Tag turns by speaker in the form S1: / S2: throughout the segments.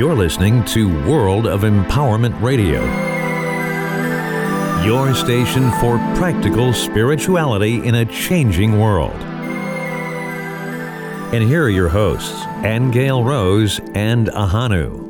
S1: You're listening to World of Empowerment Radio, your station for practical spirituality in a changing world. And here are your hosts, Angel Rose and Ahanu.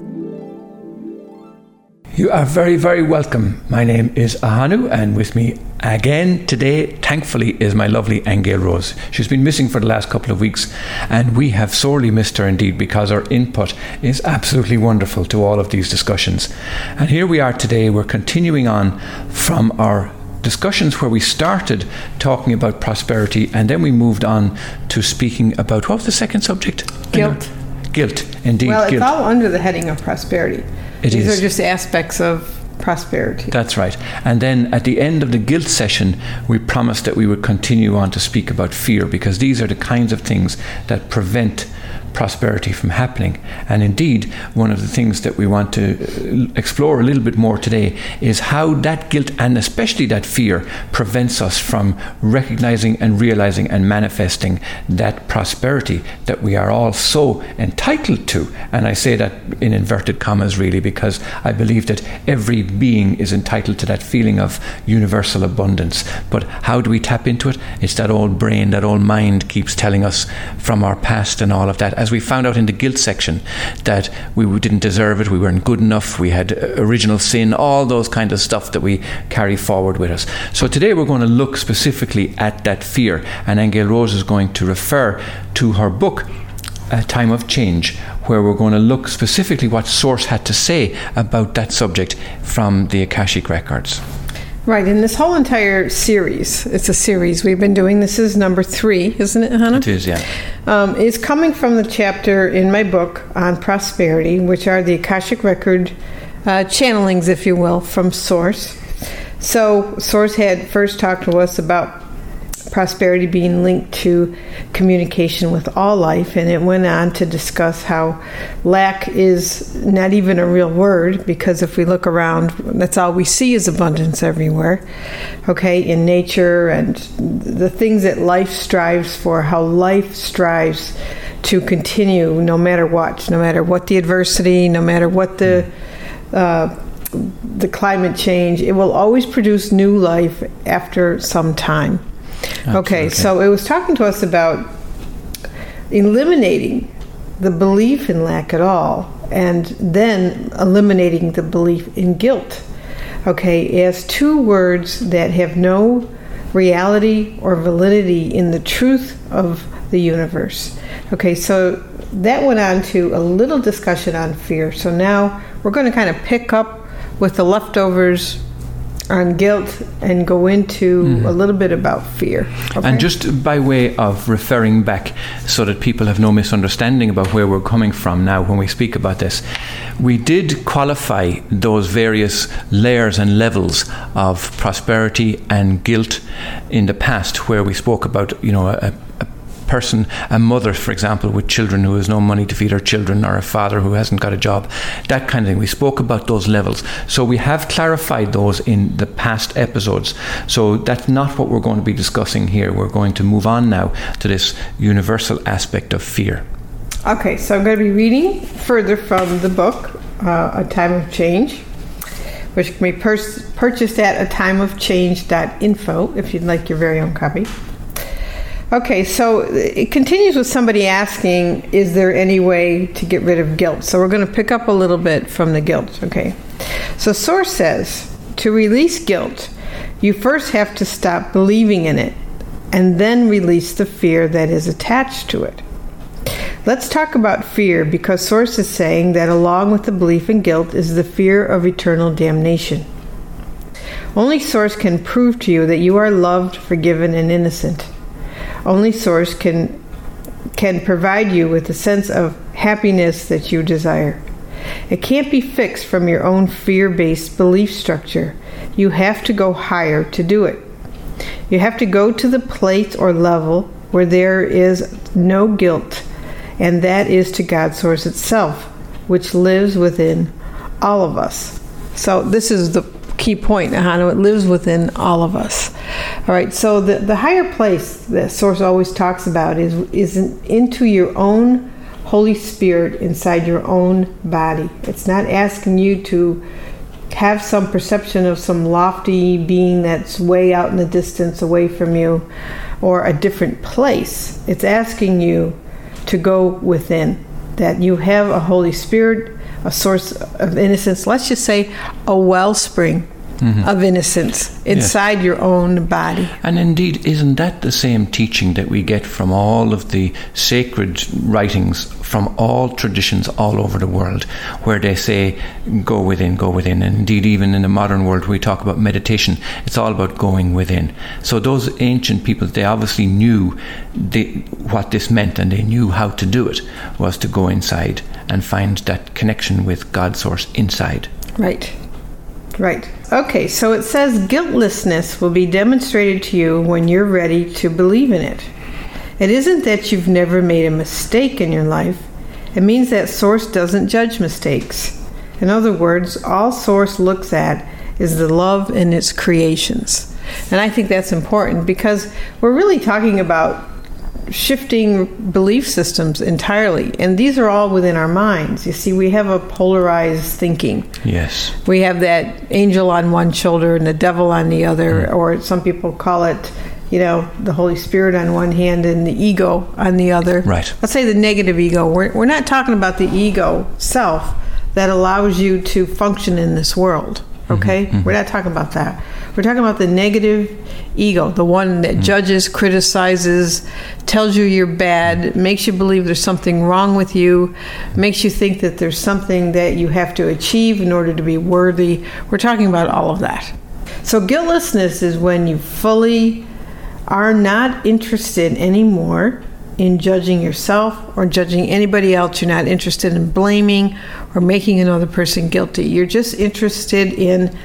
S2: You are very, very welcome. My name is Ahanu, and with me again today, thankfully, is my lovely Angel Rose. She's been missing for the last couple of weeks, and we have sorely missed her indeed because her input is absolutely wonderful to all of these discussions. And here we are today, we're continuing on from our discussions where we started talking about prosperity and then we moved on to speaking about what was the second subject?
S3: Guilt.
S2: Guilt, indeed.
S3: Well, it's
S2: guilt.
S3: all under the heading of prosperity.
S2: It
S3: These
S2: is.
S3: are just aspects of prosperity.
S2: That's right. And then at the end of the guilt session, we promised that we would continue on to speak about fear because these are the kinds of things that prevent prosperity from happening. And indeed, one of the things that we want to uh, explore a little bit more today is how that guilt and especially that fear prevents us from recognizing and realizing and manifesting that prosperity that we are all so entitled to. And I say that in inverted commas, really, because I believe that every being is entitled to that feeling of universal abundance. But how do we tap into it? It's that old brain, that old mind keeps telling us from our past and all of that. As we found out in the guilt section, that we didn't deserve it, we weren't good enough, we had uh, original sin, all those kind of stuff that we carry forward with us. So today we're going to look specifically at that fear, and Angel Rose is going to refer to her book a time of change, where we're going to look specifically what Source had to say about that subject from the Akashic records.
S3: Right, and this whole entire series, it's a series we've been doing. This is number three, isn't it, Hannah?
S2: It is, yeah.
S3: Um, is coming from the chapter in my book on prosperity, which are the Akashic Record uh, channelings, if you will, from Source. So, Source had first talked to us about prosperity being linked to communication with all life, and it went on to discuss how lack is not even a real word because if we look around, that's all we see is abundance everywhere. Okay, in nature and the things that life strives for, how life strives to continue no matter what, no matter what the adversity, no matter what the uh, the climate change, it will always produce new life after some time. Okay, so it was talking to us about eliminating the belief in lack at all and then eliminating the belief in guilt. Okay, as two words that have no reality or validity in the truth of the universe. Okay, so that went on to a little discussion on fear. So now we're going to kind of pick up with the leftovers on guilt and go into mm-hmm. a little bit about fear. okay?
S2: And just by way of referring back so that people have no misunderstanding about where we're coming from now when we speak about this, we did qualify those various layers and levels of prosperity and guilt in the past where we spoke about, you know, a person, a mother, for example, with children who has no money to feed her children, or a father who hasn't got a job, that kind of thing. We spoke about those levels. So we have clarified those in the past episodes. So that's not what we're going to be discussing here. We're going to move on now to this universal aspect of fear.
S3: Okay, so I'm going to be reading further from the book, uh, A Time of Change, which can be pur- purchased at a timeofchange.info if you'd like your very own copy. Okay, so it continues with somebody asking, is there any way to get rid of guilt? So we're going to pick up a little bit from the guilt, okay? So Source says, to release guilt, you first have to stop believing in it and then release the fear that is attached to it. Let's talk about fear because Source is saying that along with the belief in guilt is the fear of eternal damnation. Only Source can prove to you that you are loved, forgiven, and innocent. Only Source can can provide you with a sense of happiness that you desire. It can't be fixed from your own fear-based belief structure. You have to go higher to do it. You have to go to the place or level where there is no guilt, and that is to God Source itself, which lives within all of us. So this is the key point, Ahanu. It lives within all of us. All right. So the, the higher place that Source always talks about is is in, into your own Holy Spirit inside your own body. It's not asking you to have some perception of some lofty being that's way out in the distance away from you or a different place. It's asking you to go within, that you have a Holy Spirit, a source of innocence, let's just say a wellspring mm-hmm. of innocence inside yes. your own body.
S2: And indeed, isn't that the same teaching that we get from all of the sacred writings from all traditions all over the world, where they say, go within, go within. And indeed, even in the modern world, we talk about meditation, it's all about going within. So those ancient people, they obviously knew the, what this meant and they knew how to do it, was to go inside and find that connection with God's source inside.
S3: Right. Right. Okay, so it says guiltlessness will be demonstrated to you when you're ready to believe in it. It isn't that you've never made a mistake in your life, it means that Source doesn't judge mistakes. In other words, all Source looks at is the love in its creations. And I think that's important because we're really talking about shifting belief systems entirely. And these are all within our minds. You see, we have a polarized thinking.
S2: Yes.
S3: We have that angel on one shoulder and the devil on the other, mm. or some people call it, you know, the Holy Spirit on one hand and the ego on the other.
S2: Right.
S3: Let's say the negative ego. We're, we're not talking about the ego self that allows you to function in this world. Mm-hmm. Okay? Mm-hmm. We're not talking about that. We're talking about the negative ego, the one that mm. judges, criticizes, tells you you're bad, makes you believe there's something wrong with you, makes you think that there's something that you have to achieve in order to be worthy. We're talking about all of that. So, guiltlessness is when you fully are not interested anymore in judging yourself or judging anybody else. You're not interested in blaming or making another person guilty. You're just interested in,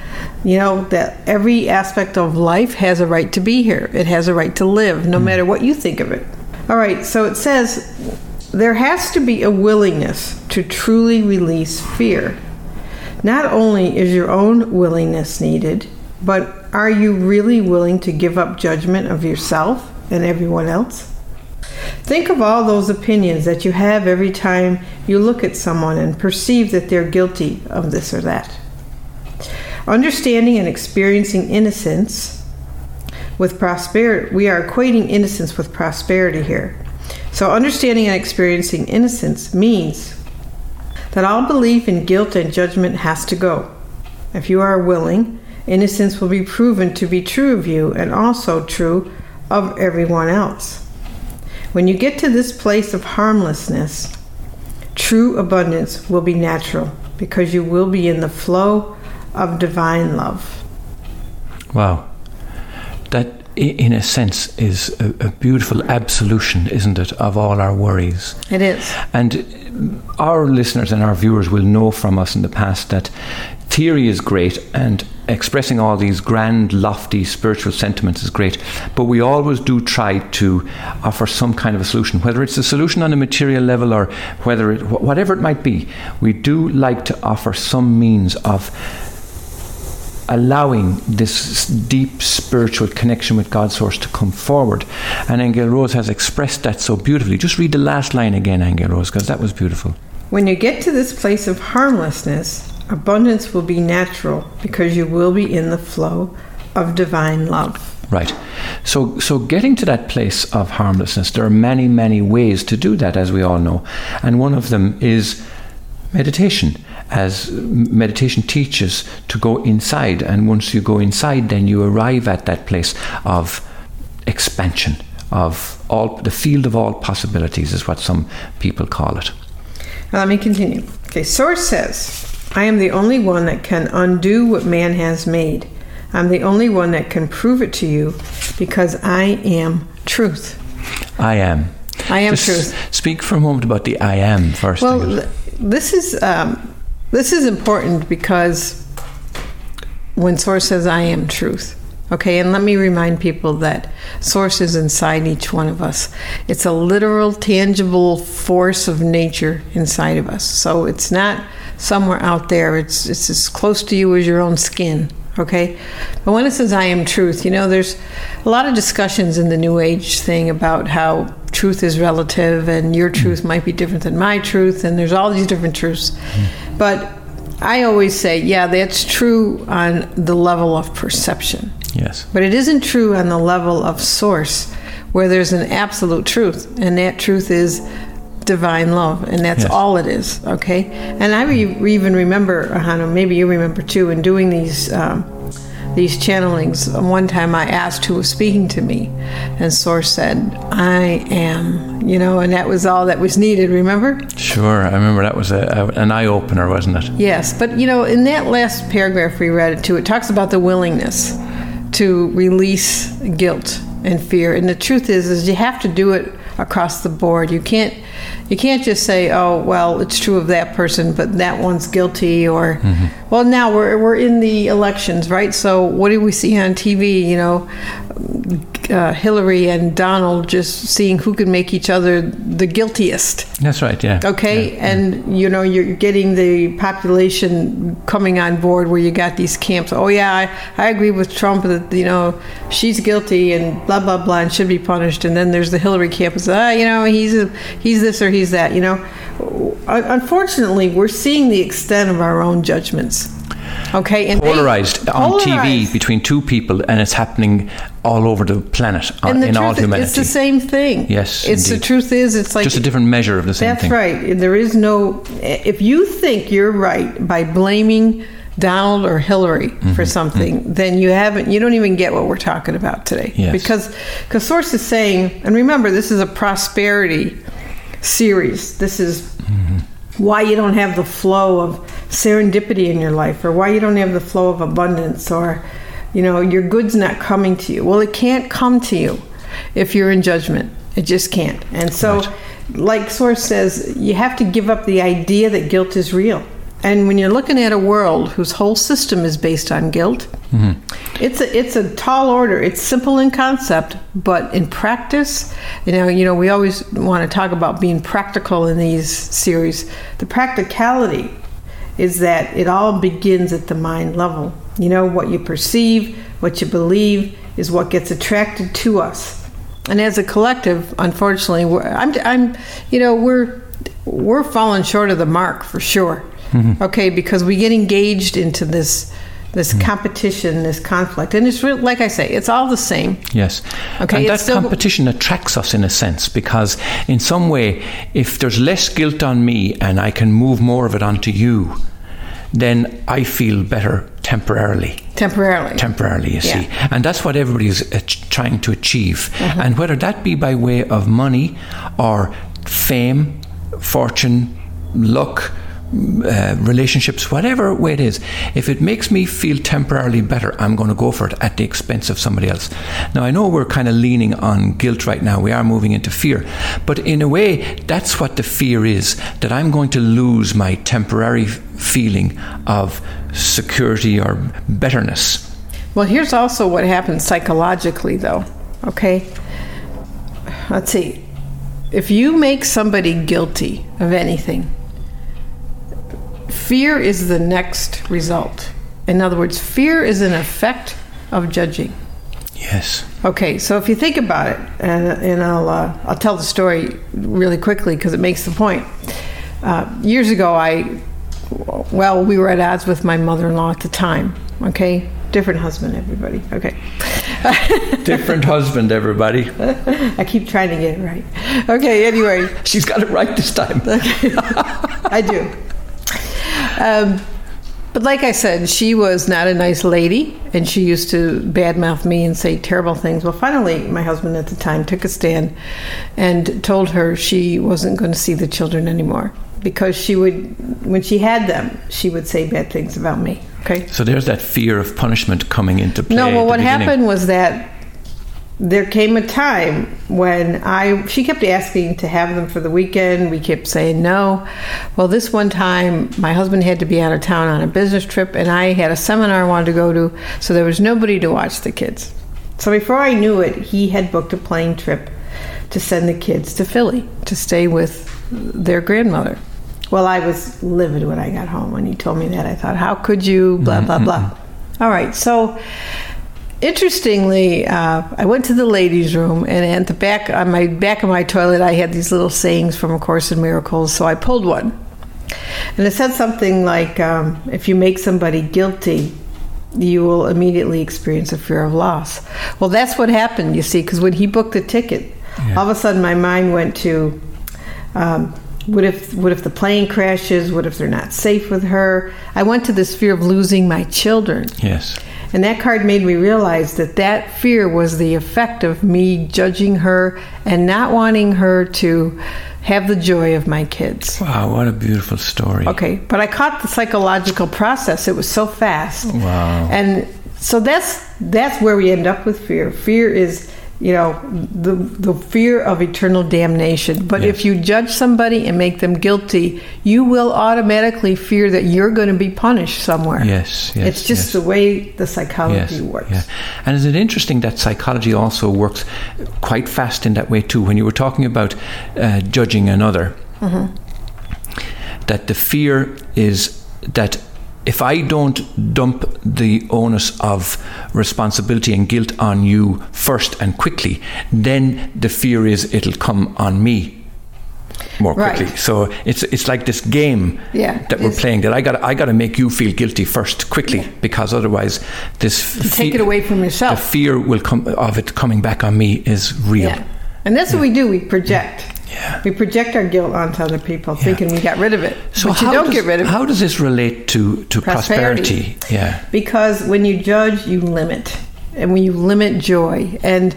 S3: you know, that every aspect of life has a right to be here. It has a right to live, no mm. matter what you think of it. All right, so it says there has to be a willingness to truly release fear. Not only is your own willingness needed, but are you really willing to give up judgment of yourself and everyone else? Think of all those opinions that you have every time you look at someone and perceive that they're guilty of this or that. Understanding and experiencing innocence with prosperity, we are equating innocence with prosperity here. So, understanding and experiencing innocence means that all belief in guilt and judgment has to go. If you are willing, innocence will be proven to be true of you and also true of everyone else. When you get to this place of harmlessness, true abundance will be natural because you will be in the flow of divine love.
S2: Wow. That, in a sense, is a, a, beautiful absolution, isn't it, of all our worries?
S3: It is.
S2: And our listeners and our viewers will know from us in the past that theory is great and expressing all these grand, lofty spiritual sentiments is great, but we always do try to offer some kind of a solution, whether it's a solution on a material level or whether it, whatever it might be. We do like to offer some means of allowing this deep spiritual connection with God's source to come forward. And Angel Rose has expressed that so beautifully. Just read the last line again, Angel Rose, because that was beautiful.
S3: When you get to this place of harmlessness, abundance will be natural because you will be in the flow of divine love.
S2: Right. So so getting to that place of harmlessness, there are many, many ways to do that, as we all know. And one of them is meditation. As meditation teaches to go inside, and once you go inside, then you arrive at that place of expansion, of all the field of all possibilities, is what some people call it.
S3: let me continue. Okay, Source says, I am the only one that can undo what man has made. I'm the only one that can prove it to you because I am truth.
S2: I am.
S3: I am Just truth.
S2: Speak for a moment about the I am first.
S3: Well, this is um, this is important because when Source says I am truth, Okay, and let me remind people that source is inside each one of us. It's a literal, tangible force of nature inside of us. So it's not somewhere out there. It's it's as close to you as your own skin. Okay, but when it says "I am truth," you know, there's a lot of discussions in the New Age thing about how truth is relative and your mm. truth might be different than my truth and there's all these different truths. Mm. But I always say, yeah, that's true on the level of perception.
S2: Yes.
S3: But it isn't true on the level of source where there's an absolute truth, and that truth is divine love, and that's
S2: Yes.
S3: all it is, okay? And I re- even remember, Ahanu, maybe you remember too, in doing these. Um, these channelings. One time I asked who was speaking to me, and Source said, I am, you know, and that was all that was needed, remember?
S2: Sure. I remember that was a, a, an eye opener, wasn't it?
S3: Yes, but you know, in that last paragraph we read it too, it talks about the willingness to release guilt and fear. And the truth is, is you have to do it across the board. You can't, you can't just say, "Oh, well, it's true of that person, but that one's guilty." Or, mm-hmm. well, now we're we're in the elections, right? So what do we see on TV? You know, uh, Hillary and Donald just seeing who can make each other the guiltiest.
S2: That's right. Yeah.
S3: Okay,
S2: Yeah.
S3: and you know you're getting the population coming on board where you got these camps. Oh yeah, I, I agree with Trump that you know she's guilty and blah blah blah and should be punished. And then there's the Hillary camp. Ah, you know he's a, he's this or he's that. You know, unfortunately, we're seeing the extent of our own judgments. Okay, and they-
S2: Polarized on TV between two people, and it's happening all over the planet, uh,
S3: and the
S2: in all humanity.
S3: it's the same thing.
S2: Yes,
S3: it's the truth is it's like
S2: Just a different measure of the same
S3: That's
S2: thing.
S3: right. There is no. If you think you're right by blaming Donald or Hillary
S2: Mm-hmm.
S3: for something, then you haven't. You don't even get what we're talking about today.
S2: Yes.
S3: Because because source is saying, and remember, this is a prosperity series. This is why you don't have the flow of serendipity in your life, or why you don't have the flow of abundance, or you know your goods not coming to you. Well, it can't come to you if you're in judgment. It just can't. And so,
S2: Right.
S3: like Source says, you have to give up the idea that guilt is real. And when you're looking at a world whose whole system is based on guilt, mm-hmm. it's a it's a tall order. It's simple in concept, but in practice, you know, you know, we always want to talk about being practical in these series. The practicality is that it all begins at the mind level. You know, what you perceive, what you believe is what gets attracted to us. And as a collective, unfortunately, we're, I'm, I'm, you know, we're we're falling short of the mark for sure. Mm-hmm. Okay, because we get engaged into this this competition, this conflict, and it's real. Like I say, it's all the same.
S2: Yes.
S3: Okay,
S2: And that
S3: still-
S2: competition attracts us in a sense because, in some way, if there's less guilt on me and I can move more of it onto you, then I feel better temporarily.
S3: Temporarily.
S2: Temporarily, you see. And that's what everybody's uh, trying to achieve.
S3: Mm-hmm.
S2: And whether that be by way of money or fame, fortune, luck, uh, relationships, whatever way it is, if it makes me feel temporarily better, I'm going to go for it at the expense of somebody else. Now, I know we're kind of leaning on guilt right now. We are moving into fear. But in a way, that's what the fear is that I'm going to lose my temporary feeling of security or betterness.
S3: Well, here's also what happens psychologically, though. Okay? Let's see. If you make somebody guilty of anything, fear is the next result. In other words, fear is an effect of judging.
S2: Yes.
S3: Okay, so if you think about it, and, and I'll uh, I'll tell the story really quickly because it makes the point. Uh, years ago, I well, we were at odds with my mother-in-law at the time. Okay, different husband, everybody. Okay,
S2: Different husband, everybody.
S3: I keep trying to get it right. Okay, anyway,
S2: She's got it right this time.
S3: I do. Um, but like I said, she was not a nice lady, and she used to badmouth me and say terrible things. Well, finally, my husband at the time took a stand and told her she wasn't going to see the children anymore because she would, when she had them, she would say bad things about me. Okay.
S2: So there's that fear of punishment coming into play.
S3: No, well, what
S2: beginning.
S3: happened was that there came a time when I she kept asking to have them for the weekend. We kept saying no. Well, this one time, my husband had to be out of town on a business trip, and I had a seminar I wanted to go to, so there was nobody to watch the kids. So before I knew it, he had booked a plane trip to send the kids to Philly to stay with their grandmother. Well, I was livid when I got home when he told me that. I thought, how could you? Blah, blah, blah. Mm-hmm. All right. So interestingly, uh, I went to the ladies' room, and at the back on my back of my toilet, I had these little sayings from A Course in Miracles. So I pulled one, and it said something like, um, "If you make somebody guilty." You will immediately experience a fear of loss. Well, that's what happened, you see, because when he booked the ticket,
S2: Yeah.
S3: all of a sudden my mind went to um, what if what if the plane crashes? What if they're not safe with her? I went to this fear of losing my children.
S2: Yes.
S3: And that card made me realize that that fear was the effect of me judging her and not wanting her to have the joy of my kids.
S2: Wow, what a beautiful story.
S3: Okay, but I caught the psychological process. It was so fast.
S2: Wow.
S3: And so that's that's where we end up with fear. Fear is, you know, the the fear of eternal damnation. But
S2: Yes.
S3: if you judge somebody and make them guilty, you will automatically fear that you're going to be punished somewhere.
S2: Yes, yes.
S3: it's just
S2: yes.
S3: the way the psychology works.
S2: Yeah. And is it interesting that psychology also works quite fast in that way too? When you were talking about uh, judging another,
S3: Mm-hmm.
S2: that the fear is that if I don't dump the onus of responsibility and guilt on you first and quickly, then the fear is it'll come on me more
S3: Right.
S2: quickly. So it's it's like this game
S3: Yeah,
S2: that we're playing that I got I got to make you feel guilty first quickly because otherwise this
S3: Take
S2: fe-
S3: it away from yourself.
S2: the fear will come of it coming back on me is real.
S3: Yeah. And that's what we do. We project.
S2: Yeah.
S3: We project our guilt onto other people, thinking we got rid of it.
S2: So
S3: but you don't
S2: does,
S3: get rid of it.
S2: how does this relate to to
S3: Prosperity.
S2: prosperity? Yeah.
S3: Because when you judge, you limit. And when you limit joy, and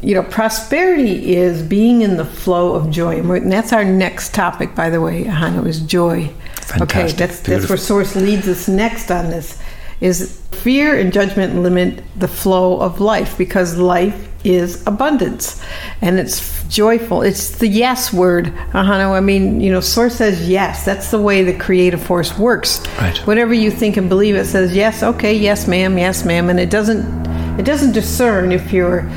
S3: you know, prosperity is being in the flow of joy. And, that's our next topic, by the way, Hano, is joy. Okay,
S2: Fantastic.
S3: that's, that's
S2: Beautiful.
S3: where Source leads us next on this. Is fear and judgment limit the flow of life because life is abundance and it's joyful. It's the yes word, Ahanu. I mean, you know, Source says yes. That's the way the creative force works.
S2: Right.
S3: Whatever you think and believe, it says yes. Okay, yes, ma'am. Yes, ma'am. And it doesn't. It doesn't discern if you're,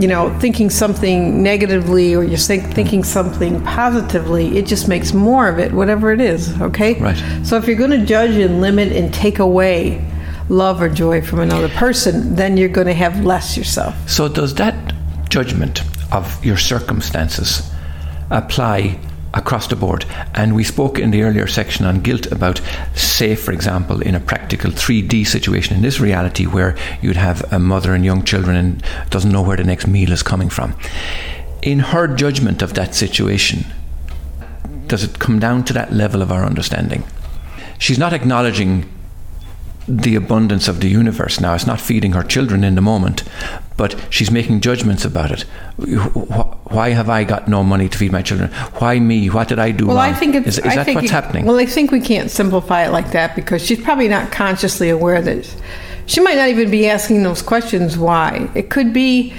S3: you know, thinking something negatively or you're think, thinking something positively. It just makes more of it, whatever it is. Okay.
S2: Right.
S3: So if you're going to judge and limit and take away love or joy from another person, then you're going to have less yourself.
S2: So does that judgment of your circumstances apply across the board? And we spoke in the earlier section on guilt about, say, for example, in a practical 3D situation in this reality where you'd have a mother and young children and doesn't know where the next meal is coming from. In her judgment of that situation, does it come down to that level of our understanding? She's not acknowledging the abundance of the universe now. It's not feeding her children in the moment, but she's making judgments about it. Why have I got no money to feed my children? Why me? What did I do
S3: Well,
S2: wrong?
S3: I think it's.
S2: is, is
S3: I
S2: that what's
S3: it-
S2: happening?
S3: Well, I think we can't simplify it like that because she's probably not consciously aware that she might not even be asking those questions. Why? It could be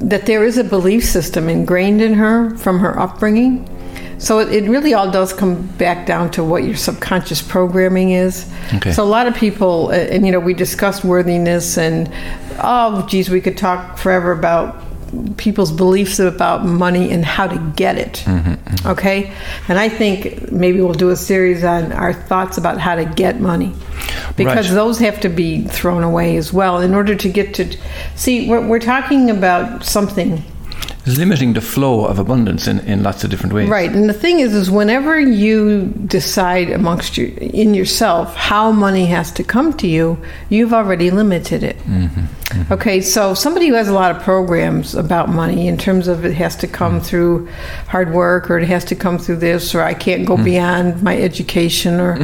S3: that there is a belief system ingrained in her from her upbringing. So it, really all does come back down to what your subconscious programming is.
S2: Okay.
S3: So a lot of people, and you know, we discussed worthiness, and oh, geez, we could talk forever about people's beliefs about money and how to get it. Mm-hmm, mm-hmm. Okay, and I think maybe we'll do a series on our thoughts about how to get money, because
S2: Right.
S3: those have to be thrown away as well in order to get to. See, we're, we're talking about something
S2: It's limiting the flow of abundance in, in lots of different ways.
S3: Right, and the thing is, is whenever you decide amongst you in yourself how money has to come to you, you've already limited it. Mm-hmm. Okay, so somebody who has a lot of programs about money in terms of it has to come through hard work or it has to come through this or I can't go beyond my education or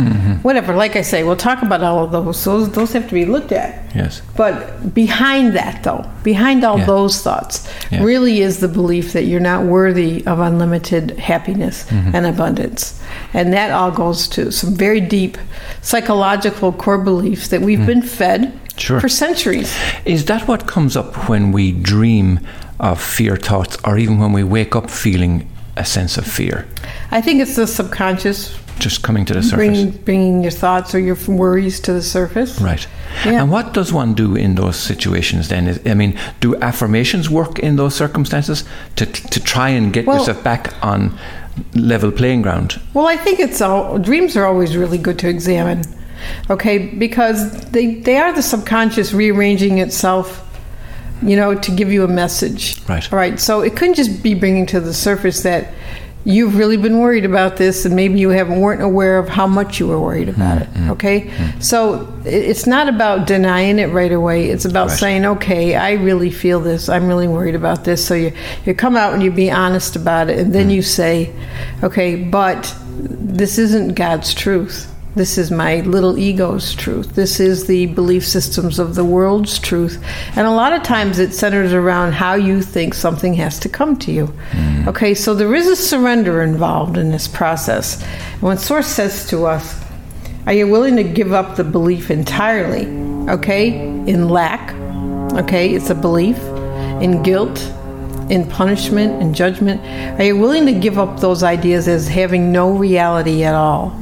S3: whatever. Like I say, we'll talk about all of those. Those those have to be looked at.
S2: Yes.
S3: But behind that, though, behind all
S2: Yeah.
S3: those thoughts,
S2: Yeah.
S3: really is the belief that you're not worthy of unlimited happiness
S2: Mm-hmm.
S3: and abundance. And that all goes to some very deep psychological core beliefs that we've been fed
S2: Mm. Sure.
S3: for centuries.
S2: Is that what comes up when we dream of fear thoughts or even when we wake up feeling a sense of fear?
S3: I think it's the subconscious
S2: Just coming to the surface.
S3: bringing, bringing your thoughts or your worries to the surface.
S2: Right.
S3: Yeah.
S2: And what does one do in those situations then? Is, I mean, do affirmations work in those circumstances to, to try and get
S3: Well-
S2: yourself back on level playing ground?
S3: Well, I think it's all dreams are always really good to examine. Okay, because they they are the subconscious rearranging itself you know, to give you a message.
S2: Right.
S3: All right. So it couldn't just be bringing to the surface that you've really been worried about this and maybe you haven't weren't aware of how much you were worried about
S2: Mm-hmm.
S3: it okay so it's not about denying it right away it's about
S2: Right.
S3: saying okay i really feel this i'm really worried about this so you you come out and you be honest about it and then
S2: Mm.
S3: you say okay but this isn't god's truth this is my little ego's truth. This is the belief systems of the world's truth. And a lot of times it centers around how you think something has to come to you. Mm. Okay, so there is a surrender involved in this process. When Source says to us, Are you willing to give up the belief entirely? Okay, in lack. Okay, it's a belief. In guilt, in punishment, in judgment. Are you willing to give up those ideas as having no reality at all?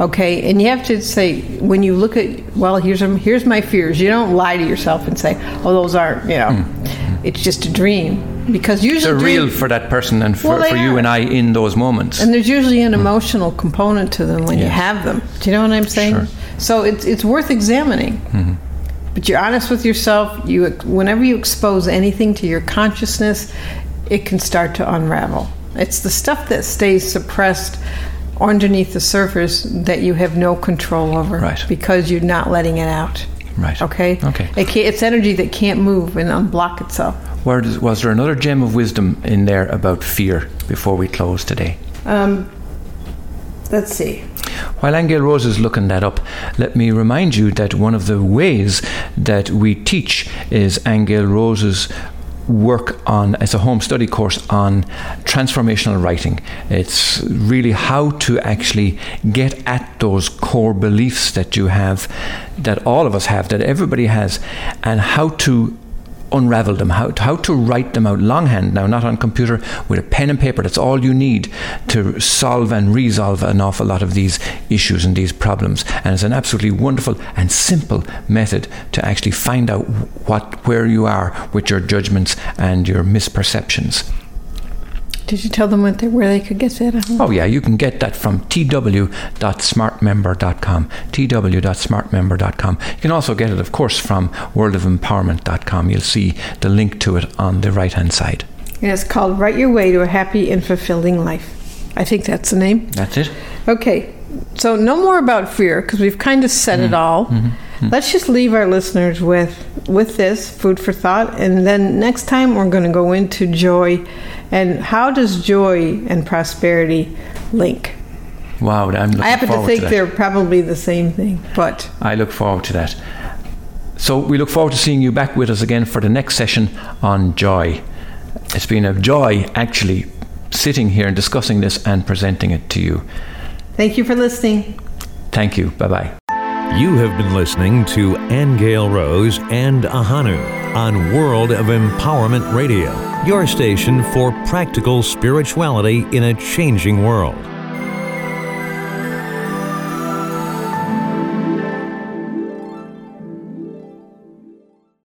S3: Okay, and you have to say when you look at well, here's here's my fears. You don't lie to yourself and say, "Oh, those aren't," you know, hmm. it's just a dream because usually
S2: They're
S3: dream-
S2: real for that person and for,
S3: Well,
S2: for you and I in those moments.
S3: and there's usually an hmm. emotional component to them when you have them. Do you know what I'm saying?
S2: Sure.
S3: So it's it's worth examining. Mm-hmm. But you're honest with yourself. You whenever you expose anything to your consciousness, it can start to unravel. It's the stuff that stays suppressed underneath the surface that you have no control over
S2: Right.
S3: because you're not letting it out.
S2: Right.
S3: Okay.
S2: Okay.
S3: It it's energy that can't move and unblock itself.
S2: Where does, was there another gem of wisdom in there about fear before we close today?
S3: Um, let's see.
S2: While Angel Rose is looking that up, let me remind you that one of the ways that we teach is Angel Rose's work on it's a home study course on transformational writing. It's really how to actually get at those core beliefs that you have that all of us have that everybody has and how to unravel them, how, how to write them out longhand now, not on computer, with a pen and paper. That's all you need to solve and resolve an awful lot of these issues and these problems. And it's an absolutely wonderful and simple method to actually find out what where you are with your judgments and your misperceptions.
S3: Did you tell them what they, where they could get that? Uh-huh.
S2: Oh, yeah, you can get that from tw.smartmember.com. tw.smartmember.com. You can also get it, of course, from worldofempowerment.com. You'll see the link to it on the right hand side.
S3: And it's called Write Your Way to a Happy and Fulfilling Life. I think that's the name.
S2: That's it.
S3: Okay, so no more about fear because we've kind of said it all. Let's just leave our listeners with with this food for thought, and then next time we're going to go into joy and how does joy and prosperity link?
S2: Wow,
S3: I happen to think
S2: that.
S3: they're probably the same thing, but
S2: I look forward to that. So we look forward to seeing you back with us again for the next session on joy. It's been a joy actually sitting here and discussing this and presenting it to you.
S3: thank you for listening.
S2: Thank you. Bye bye.
S1: You have been listening to Angel Rose and Ahanu on World of Empowerment Radio, your station for practical spirituality in a changing world.